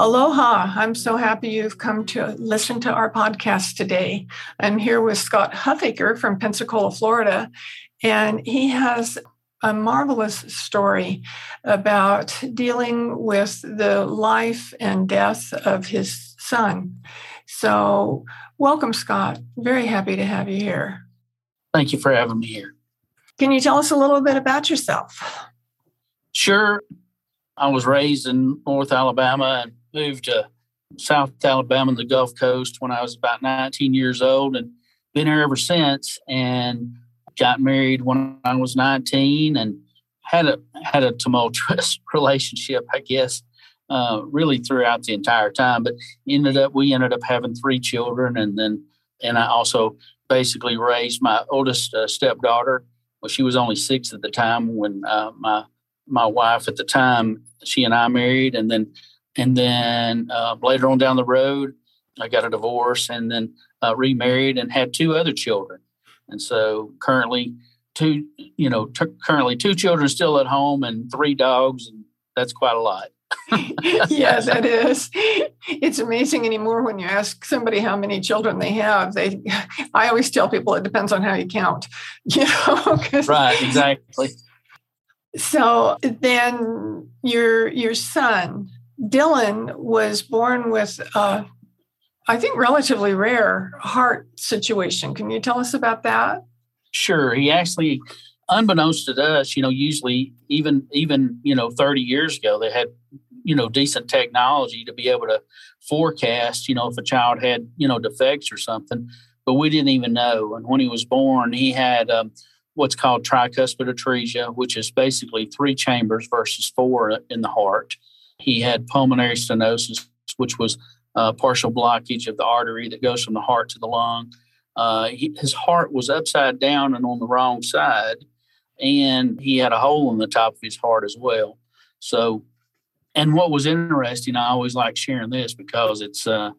Aloha. I'm so happy you've come to listen to our podcast today. I'm here with Scott Huffaker from Pensacola, Florida, and he has a marvelous story about dealing with the life and death of his son. So, welcome, Scott. Very happy to have you here. Thank you for having me here. Can you tell us a little bit about yourself? Sure. I was raised in North Alabama and moved to South Alabama and the Gulf Coast when I was about 19 years old and been here ever since. And got married when I was 19 and had a had a tumultuous relationship, I guess, uh, really throughout the entire time. But ended up we ended up having three children, and then and I also basically raised my oldest uh, stepdaughter. Well, she was only six at the time when uh, my my wife at the time she and I married, and then and then uh, later on down the road, I got a divorce and then uh, remarried and had two other children. And so currently, two you know t- currently two children still at home and three dogs, and that's quite a lot. yeah, that is. It's amazing anymore when you ask somebody how many children they have. They, I always tell people it depends on how you count. You know, right? Exactly. So then your your son Dylan was born with a, I think, relatively rare heart situation. Can you tell us about that? Sure. He actually, unbeknownst to us, you know, usually even even you know 30 years ago, they had you know decent technology to be able to forecast, you know, if a child had you know defects or something. But we didn't even know. And when he was born, he had um, what's called tricuspid atresia, which is basically three chambers versus four in the heart. He had pulmonary stenosis, which was a partial blockage of the artery that goes from the heart to the lung. Uh, he, his heart was upside down and on the wrong side, and he had a hole in the top of his heart as well. So, and what was interesting, I always like sharing this because it's uh,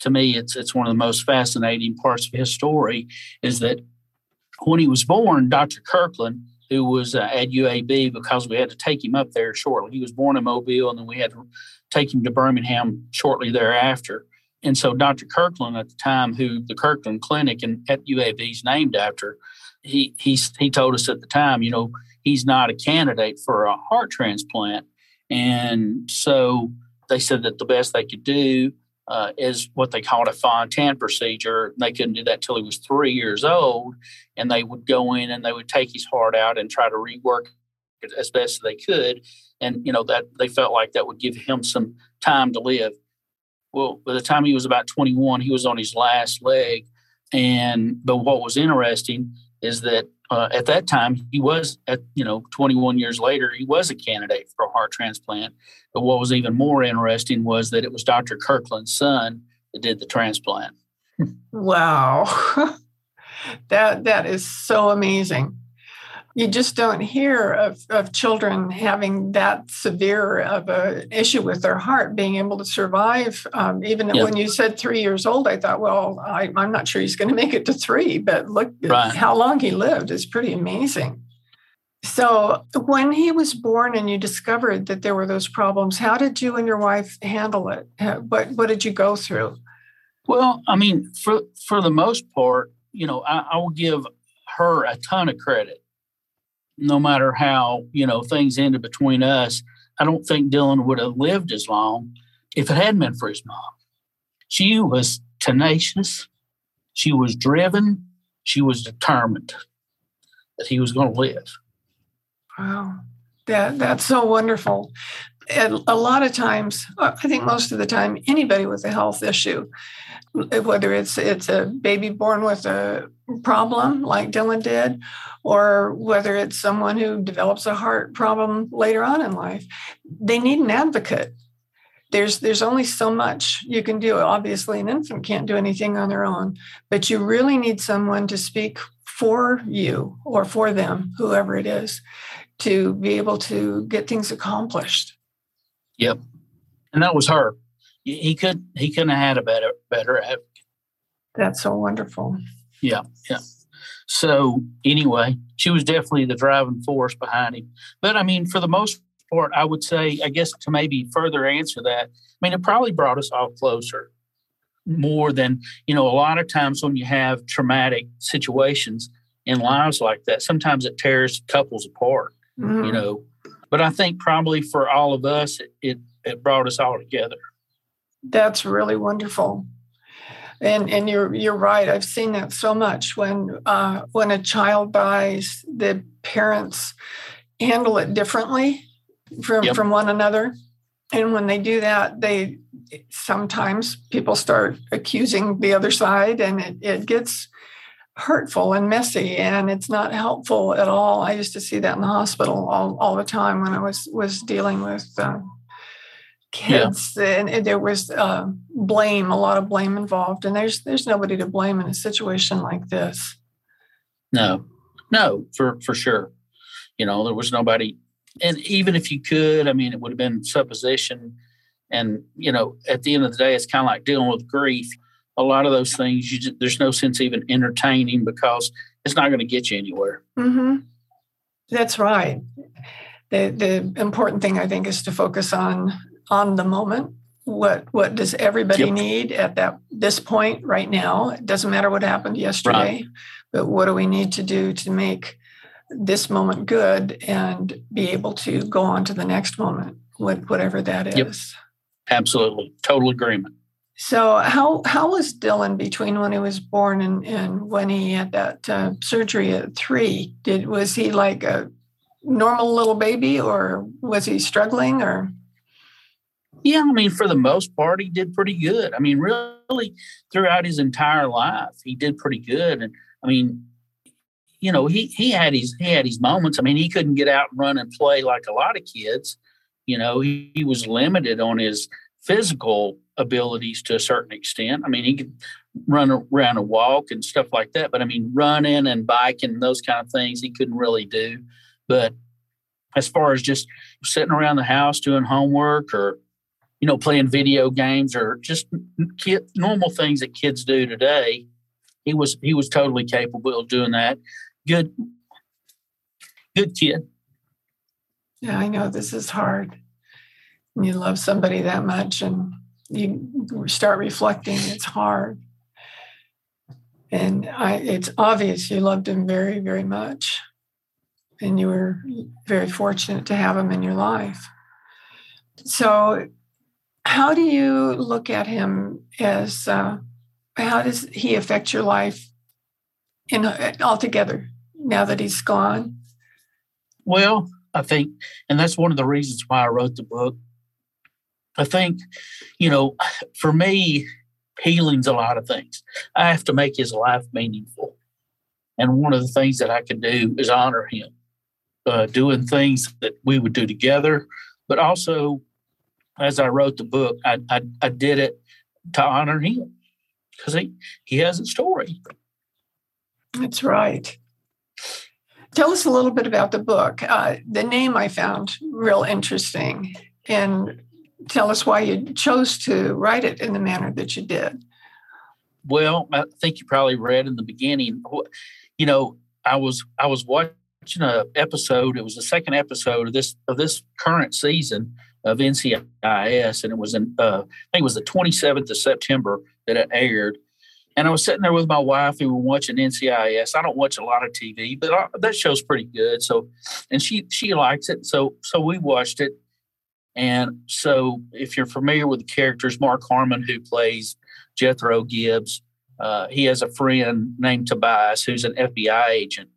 to me it's it's one of the most fascinating parts of his story is that when he was born, Dr. Kirklin who was uh, at UAB because we had to take him up there shortly. He was born in Mobile, and then we had to take him to Birmingham shortly thereafter. And so Dr. Kirklin at the time, who the Kirklin Clinic and at UAB is named after, he he he told us at the time, you know, he's not a candidate for a heart transplant. And so they said that the best they could do uh, is what they called a Fontan procedure. They couldn't do that till he was three years old, and they would go in and they would take his heart out and try to rework it as best they could. And you know that they felt like that would give him some time to live. Well, by the time he was about 21, he was on his last leg. And but what was interesting is that uh, at that time he was at you know 21 years later he was a candidate for a heart transplant. But what was even more interesting was that it was dr kirklin's son that did the transplant. Wow. That that is so amazing you just don't hear of, of children having that severe of an issue with their heart being able to survive. Um, even yeah. when you said three years old, I thought, well, I, am not sure he's going to make it to three, but look right. how long he lived is pretty amazing. So, when he was born and you discovered that there were those problems, how did you and your wife handle it? What what did you go through? Well, I mean, for for the most part, you know, I, I will give her a ton of credit no matter how you know things ended between us, I don't think Dylan would have lived as long if it hadn't been for his mom. She was tenacious, she was driven, she was determined that he was going to live. Wow, that that's so wonderful. A lot of times, uh, I think most of the time, anybody with a health issue, uh, whether it's it's a baby born with a problem like Dylan did, or whether it's someone who develops a heart problem later on in life, they need an advocate. there's there's only so much you can do obviously an infant can't do anything on their own but you really need someone to speak for you or for them whoever it is to be able to get things accomplished yep. And that was her. He could he couldn't have had a better better advocate. That's so wonderful. Yeah yeah. So anyway she was definitely the driving force behind him. But i mean for the most part, I would say, I guess to maybe further answer that, I mean, it probably brought us all closer more than, you know, a lot of times when you have traumatic situations in lives like that, sometimes it tears couples apart, mm-hmm. you know. But I think probably for all of us, it, it, it brought us all together. That's really wonderful. And and you're you're right. I've seen that so much when uh, when a child dies, the parents handle it differently from yep. from one another and when they do that they sometimes people start accusing the other side and it, it gets hurtful and messy and it's not helpful at all i used to see that in the hospital all, all the time when i was was dealing with uh, kids yeah. and, and, there was uh, blame a lot of blame involved and there's there's nobody to blame in a situation like this no no for for sure you know there was nobody and even if you could, I mean, it would have been supposition. And you know, at the end of the day, it's kind of like dealing with grief. A lot of those things, you just, there's no sense even entertaining because it's not going to get you anywhere. Mm-hmm. That's right. The the important thing I think is to focus on on the moment. What what does everybody yep. need at that this point right now? It doesn't matter what happened yesterday, right. but what do we need to do to make this moment good and be able to go on to the next moment, what whatever that is. Yep. Absolutely. Total agreement. So how how was Dylan between when he was born and, and when he had that uh, surgery at three? Did was he like a normal little baby or was he struggling or? Yeah, I mean, for the most part, he did pretty good. I mean, really, throughout his entire life, he did pretty good. And I mean, you know, he he had his he had his moments. I mean, he couldn't get out and run and play like a lot of kids. You know, he, he was limited on his physical abilities to a certain extent. I mean, he could run around and walk and stuff like that, but I mean, running and biking and those kind of things he couldn't really do. But as far as just sitting around the house doing homework or you know playing video games or just kid, normal things that kids do today, he was he was totally capable of doing that good, good kid. Yeah, I know this is hard. You love somebody that much and you start reflecting, it's hard. And I, it's obvious you loved him very, very much. And you were very fortunate to have him in your life. So, how do you look at him as, uh, how does he affect your life in altogether? now that he's gone? Well, I think, and that's one of the reasons why I wrote the book. I think, you know, for me, healing's a lot of things. I have to make his life meaningful. And one of the things that I can do is honor him, uh, doing things that we would do together. But also, as I wrote the book, I, I, I did it to honor him because he, he has a story. That's right. Tell us a little bit about the book. Uh, the name I found real interesting, and tell us why you chose to write it in the manner that you did. Well, I think you probably read in the beginning. You know, I was I was watching a episode. It was the second episode of this of this current season of NCIS, and it was in uh, I think it was the 27th of September that it aired. And I was sitting there with my wife and we were watching NCIS. I don't watch a lot of TV, but I, that show's pretty good. So, and she she likes it. So so we watched it. And so if you're familiar with the characters, Mark Harmon, who plays Jethro Gibbs, uh, he has a friend named Tobias who's an FBI agent.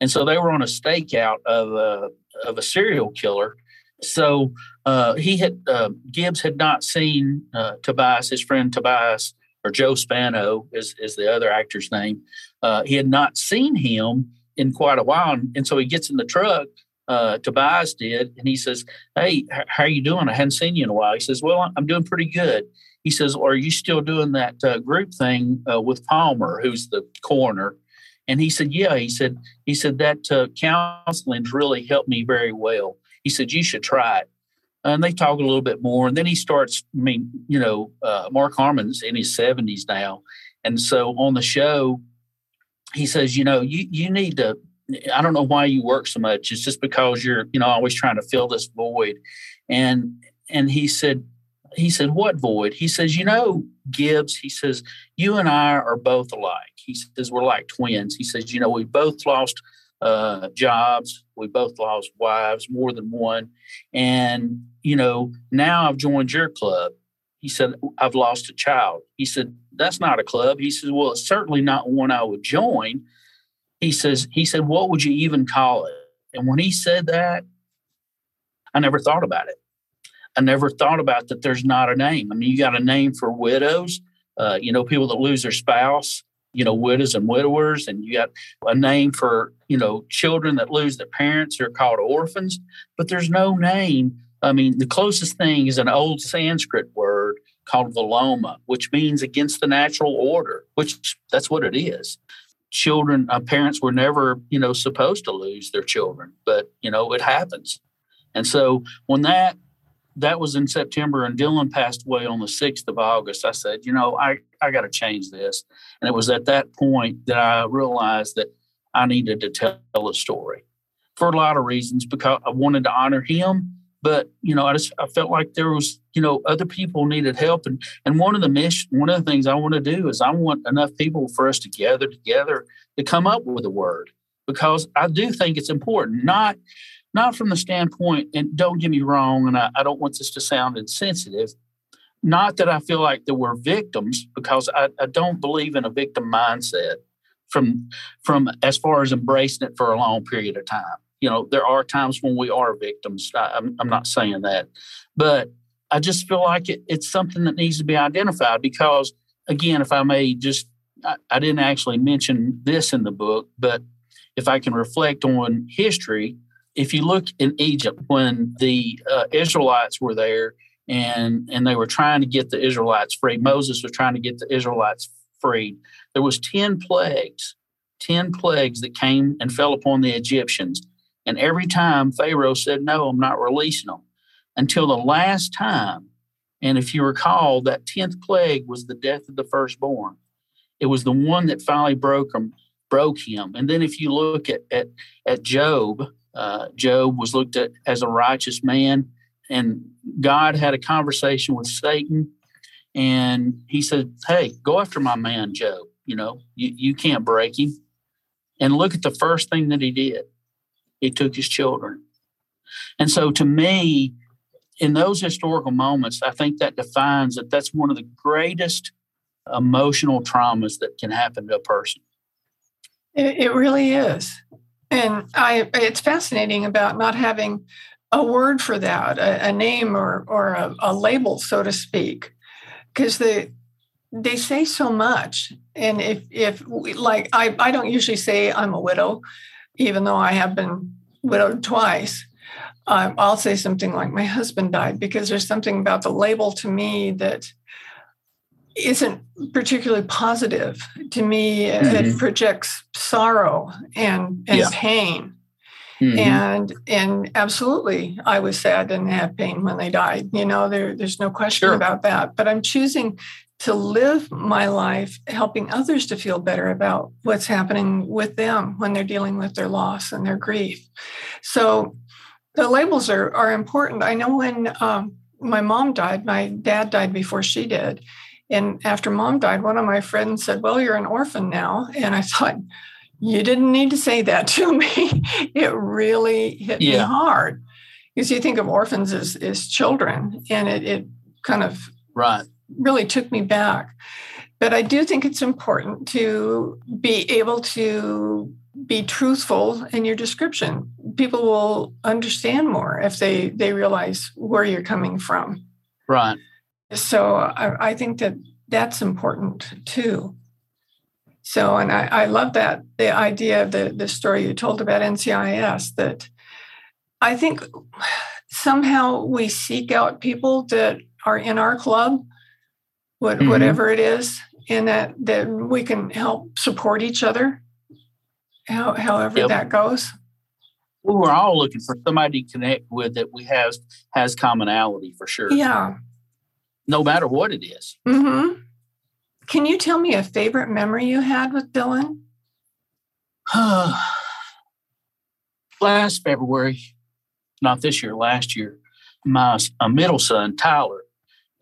And so they were on a stakeout of a, of a serial killer. So uh, he had uh, Gibbs had not seen uh, Tobias, his friend Tobias, or Joe Spano is, is the other actor's name. Uh, he had not seen him in quite a while. And, and so he gets in the truck uh, Tobias did, and he says, "Hey, how are you doing? I hadn't seen you in a while." He says, "Well, I'm doing pretty good." He says, "Are you still doing that uh, group thing uh, with Palmer, who's the coroner?" And he said, "Yeah." He said, "He said that uh, counseling's really helped me very well." He said, "You should try it." And they talk a little bit more, and then he starts. I mean, you know, uh, Mark Harmon's in his seventies now, and so on the show, he says, "You know, you you need to I don't know why you work so much. It's just because you're, you know, always trying to fill this void. And and he said, he said, what void? He says, you know, Gibbs, he says, you and I are both alike. He says, we're like twins. He says, you know, we both lost uh, jobs. We both lost wives, more than one. And, you know, now I've joined your club. He said, I've lost a child. He said, that's not a club. He says, well, it's certainly not one I would join he says, he said, what would you even call it? And when he said that, I never thought about it. I never thought about that there's not a name. I mean, you got a name for widows, uh, you know, people that lose their spouse, you know, widows and widowers, and you got a name for, you know, children that lose their parents they are called orphans, but there's no name. I mean, the closest thing is an old Sanskrit word called viloma, which means against the natural order, which that's what it is children uh, parents were never you know supposed to lose their children but you know it happens. And so when that that was in september and dylan passed away on the 6th of august i said you know i i got to change this. And it was at that point that i realized that i needed to tell a story for a lot of reasons because i wanted to honor him but you know i just i felt like there was you know other people needed help. And and one of the mission one of the things i want to do is i want enough people for us to gather together to come up with a word because i do think it's important. Not not from the standpoint and don't get me wrong and i, I don't want this to sound insensitive. Not that i feel like that we're victims because I, I don't believe in a victim mindset from from as far as embracing it for a long period of time you know, there are times when we are victims. I, am I'm not saying that, but I just feel like it, it's something that needs to be identified because, again, if I may just, I, I didn't actually mention this in the book, but if I can reflect on history, if you look in Egypt when the uh, Israelites were there and and they were trying to get the Israelites free, Moses was trying to get the Israelites freed. There was ten plagues, ten plagues that came and fell upon the Egyptians, and every time Pharaoh said, No, I'm not releasing them until the last time. And if you recall, that 10th plague was the death of the firstborn. It was the one that finally broke him, broke him. And then if you look at, at, at Job, uh, Job was looked at as a righteous man, and God had a conversation with Satan, and he said, Hey, go after my man Job. You know, you, you can't break him. And look at the first thing that he did he took his children. And so to me, in those historical moments, I think that defines that that's one of the greatest emotional traumas that can happen to a person. It, really is. And I, it's fascinating about not having a word for that, a, a name or, or a, a label, so to speak, because they, they say so much. And if, if like, I, I don't usually say I'm a widow even though I have been widowed twice, um, I'll say something like, My husband died, because there's something about the label to me that isn't particularly positive. To me, mm-hmm. it projects sorrow and, and yeah. pain. Mm-hmm. And and absolutely, I was sad and had pain when they died. You know, there, there's no question sure. about that. But I'm choosing to live my life helping others to feel better about what's happening with them when they're dealing with their loss and their grief. So the labels are, are important. I know when um, my mom died, my dad died before she did. And after mom died, one of my friends said, Well, you're an orphan now. And I thought, You didn't need to say that to me. it really hit yeah. me hard. Because you think of orphans as, as children, and it, it kind of right really took me back. But I do think it's important to be able to be truthful in your description. People will understand more if they they realize where you're coming from. Right. So I, I think that that's important too. So, and I, I love that the idea of the, the story you told about NCIS that I think somehow we seek out people that are in our club, what, mm-hmm. whatever it is, and that that we can help support each other. How, however yep. that goes. Well, we're all looking for somebody to connect with that we have has commonality for sure. Yeah. No matter what it is. Mm-hmm. Can you tell me a favorite memory you had with Dylan? last February, not this year, last year, my middle son, Tyler,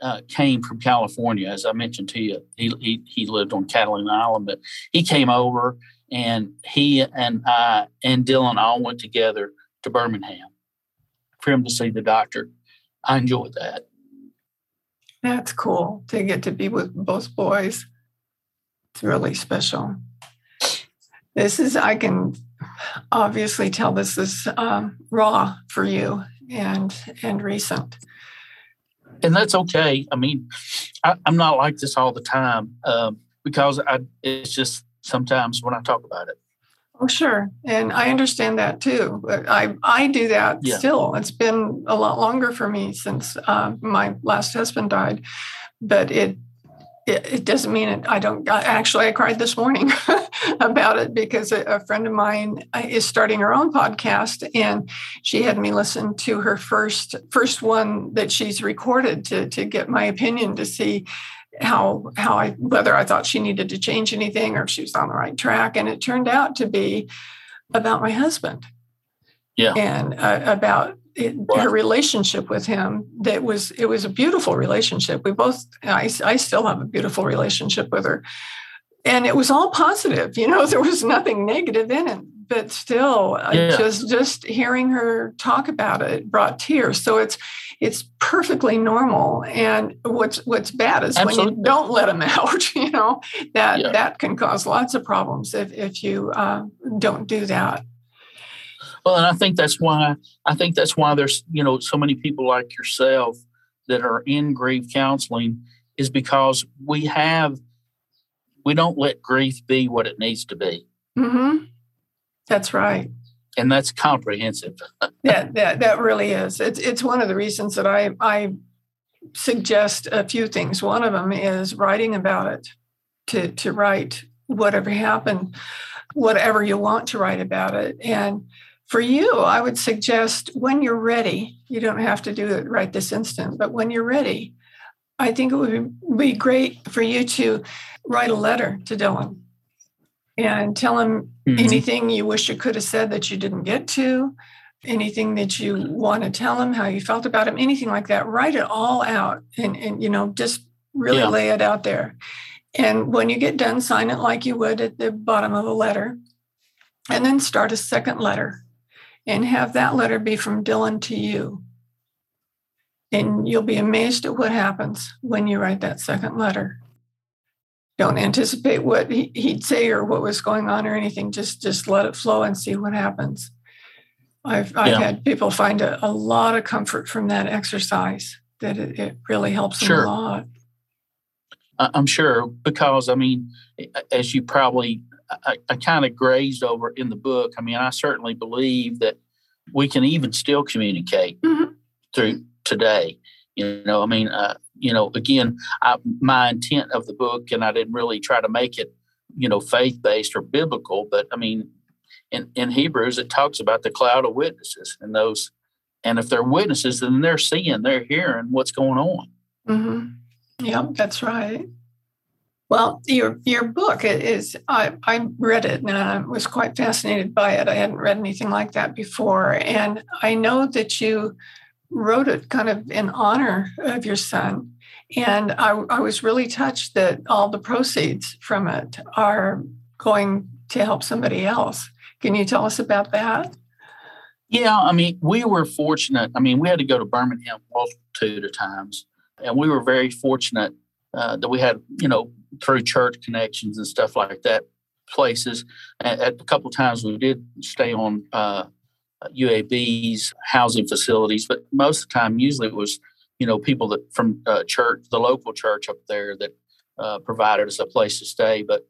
uh, came from California, as I mentioned to you. He, he, he lived on Catalina Island, but he came over and he and I and Dylan all went together to Birmingham for him to see the doctor. I enjoyed that. That's cool to get to be with both boys. It's really special. This is, I can obviously tell this is um, raw for you and and recent and that's okay i mean I, am not like this all the time um, because I, it's just sometimes when i talk about it oh sure and i understand that too i i do that yeah. still it's been a lot longer for me since uh, my last husband died but it it, it doesn't mean it, I don't. Actually, I cried this morning about it because a, a, friend of mine uh, is starting her own podcast, and she had me listen to her first first one that she's recorded to to get my opinion to see how how I whether I thought she needed to change anything or if she was on the right track, and it turned out to be about my husband. Yeah, and uh, about it, her relationship with him that was it was a beautiful relationship. We both I, I still have a beautiful relationship with her. And it was all positive you know there was nothing negative in it but still yeah. just just hearing her talk about it brought tears so it's it's perfectly normal and what's what's bad is Absolutely. when you don't let them out you know that yeah. that can cause lots of problems if if you uh, don't do that well, and I think that's why I think that's why there's you know so many people like yourself that are in grief counseling is because we have we don't let grief be what it needs to be. Mm-hmm. That's right. And that's comprehensive. yeah, that, that really is. It's it's one of the reasons that I I suggest a few things. One of them is writing about it, to to write whatever happened, whatever you want to write about it, and for you, I would suggest when you're ready, you don't have to do it right this instant, but when you're ready, I think it would be great for you to write a letter to Dylan and tell him mm-hmm. anything you wish you could have said that you didn't get to, anything that you want to tell him, how you felt about him, anything like that. Write it all out and, and you know, just really yeah. lay it out there. And when you get done, sign it like you would at the bottom of a letter. And then start a second letter and have that letter be from Dylan to you. And you'll be amazed at what happens when you write that second letter. Don't anticipate what he'd say or what was going on or anything. Just just let it flow and see what happens. I've I've yeah. had people find a, a, lot of comfort from that exercise. That it, it really helps sure. them a lot. I'm sure because I mean, as you probably I, I kind of grazed over in the book. I mean, I certainly believe that we can even still communicate mm-hmm. through today. You know, I mean, uh, you know, again, I, my intent of the book, and I didn't really try to make it, you know, faith based or biblical, but I mean, in, in Hebrews, it talks about the cloud of witnesses and those, and if they're witnesses, then they're seeing, they're hearing what's going on. Mm-hmm. Yep, that's right. Well, your your book is I, I read it and I was quite fascinated by it. I hadn't read anything like that before, and I know that you wrote it kind of in honor of your son. And I, I was really touched that all the proceeds from it are going to help somebody else. Can you tell us about that? Yeah, I mean, we were fortunate. I mean, we had to go to Birmingham multitude of times, and we were very fortunate uh, that we had, you know, through church connections and stuff like that, places. At, a couple times we did stay on uh, UAB's housing facilities, but most of the time, usually it was, you know, people that from uh, church, the local church up there that uh, provided us a place to stay. But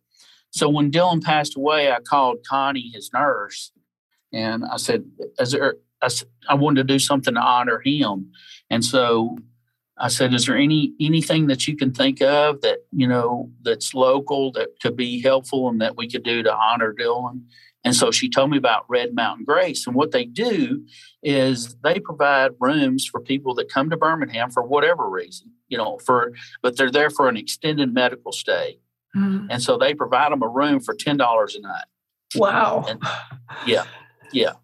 so when Dylan passed away, I called Connie, his nurse, and I said, "Is there I, I wanted to do something to honor him. And so I said, is there any anything that you can think of that, you know, that's local that could be helpful and that we could do to honor Dylan? And so she told me about Red Mountain Grace. And what they do is they provide rooms for people that come to Birmingham for whatever reason, you know, for but they're there for an extended medical stay. Mm-hmm. And so they provide them a room for ten dollars a night. Wow. And, yeah. Yeah.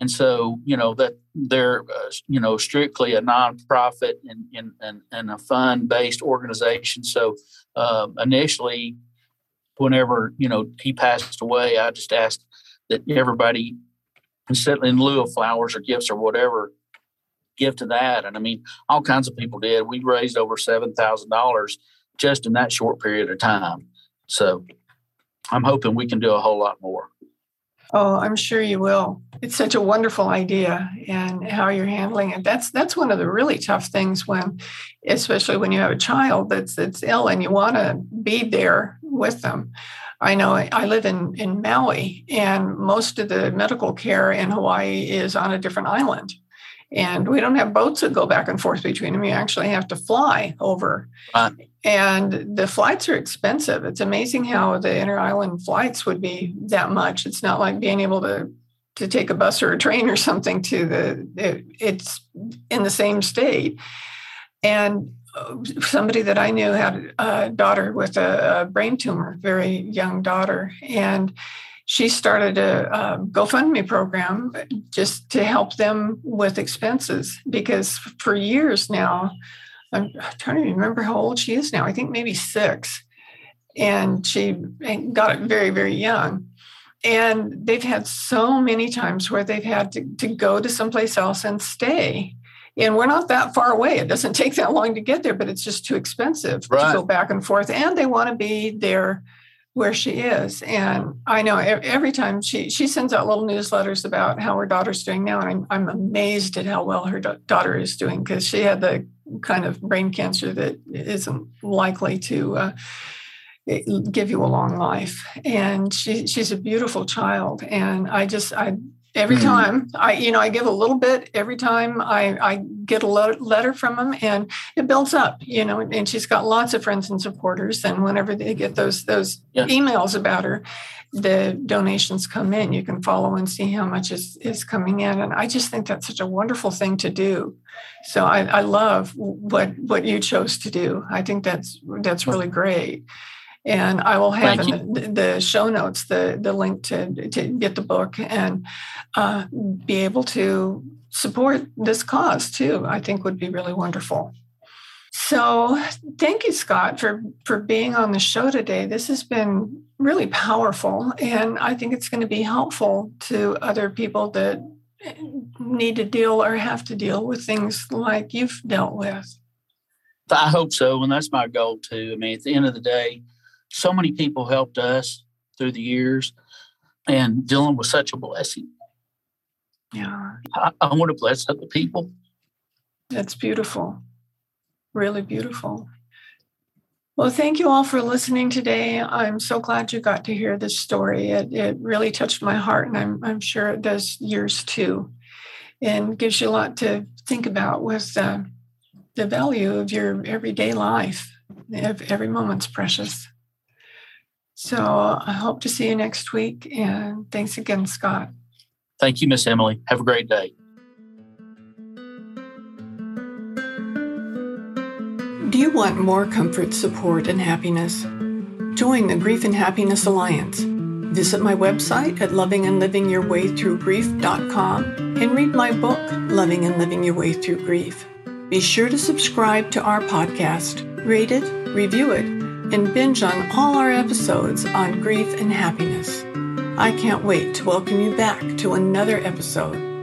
And so, you know, that they're, uh, you know, strictly a nonprofit and, and, and, and a fund based organization. So uh, initially, whenever, you know, he passed away, I just asked that everybody, instead in lieu of flowers or gifts or whatever, give to that. And I mean, all kinds of people did. We raised over $7,000 just in that short period of time. So I'm hoping we can do a whole lot more. Oh, I'm sure you will. It's such a wonderful idea and how you're handling it. That's that's one of the really tough things when especially when you have a child that's that's ill and you want to be there with them. I know I live in, in Maui and most of the medical care in Hawaii is on a different island. And we don't have boats that go back and forth between them. You actually have to fly over. Uh, and the flights are expensive. It's amazing how the inter island flights would be that much. It's not like being able to to take a bus or a train or something to the it, it's in the same state. And uh, somebody that I knew had a daughter with a, a brain tumor, very young daughter, and she started a, a, GoFundMe program just to help them with expenses because for years now, I'm trying to remember how old she is now. I think maybe six. And she got it very, very young. And they've had so many times where they've had to, to go to someplace else and stay. And we're not that far away. It doesn't take that long to get there, but it's just too expensive right. to go back and forth. And they want to be there where she is. And I know every time she she sends out little newsletters about how her daughter's doing now, and I'm I'm amazed at how well her daughter is doing because she had the kind of brain cancer that isn't likely to. Uh, give you a long life. And she, she's a beautiful child. And i just i every mm-hmm. time i you know i give a little bit every time i i get a letter from them and it builds up you know and she's got lots of friends and supporters. And whenever they get those those yeah. emails about her the donations come in. You can follow and see how much is is coming in. And i just think that's such a wonderful thing to do. So i, I love what what you chose to do. I think that's that's really great and I will have in the, the, show notes the the link to to get the book and uh, be able to support this cause too. I think would be really wonderful. So thank you, Scott, for for being on the show today. This has been really powerful, and I think it's going to be helpful to other people that need to deal or have to deal with things like you've dealt with. I hope so, and that's my goal too. I mean, at the end of the day, so many people helped us through the years, and Dylan was such a blessing. Yeah. I, I want to bless other people. That's beautiful. Really beautiful. Well, thank you all for listening today. I'm so glad you got to hear this story. It, it really touched my heart, and I'm, I'm sure it does yours too, and gives you a lot to think about with uh, the value of your everyday life. Every moment's precious. So I hope to see you next week. And thanks again, Scott. Thank you, Miss Emily. Have a great day. Do you want more comfort, support, and happiness? Join the Grief and Happiness Alliance. Visit my website at lovingandlivingyourwaythroughgrief.com and read my book, Loving and Living Your Way Through Grief. Be sure to subscribe to our podcast, rate it, review it, and binge on all our episodes on grief and happiness. I can't wait to welcome you back to another episode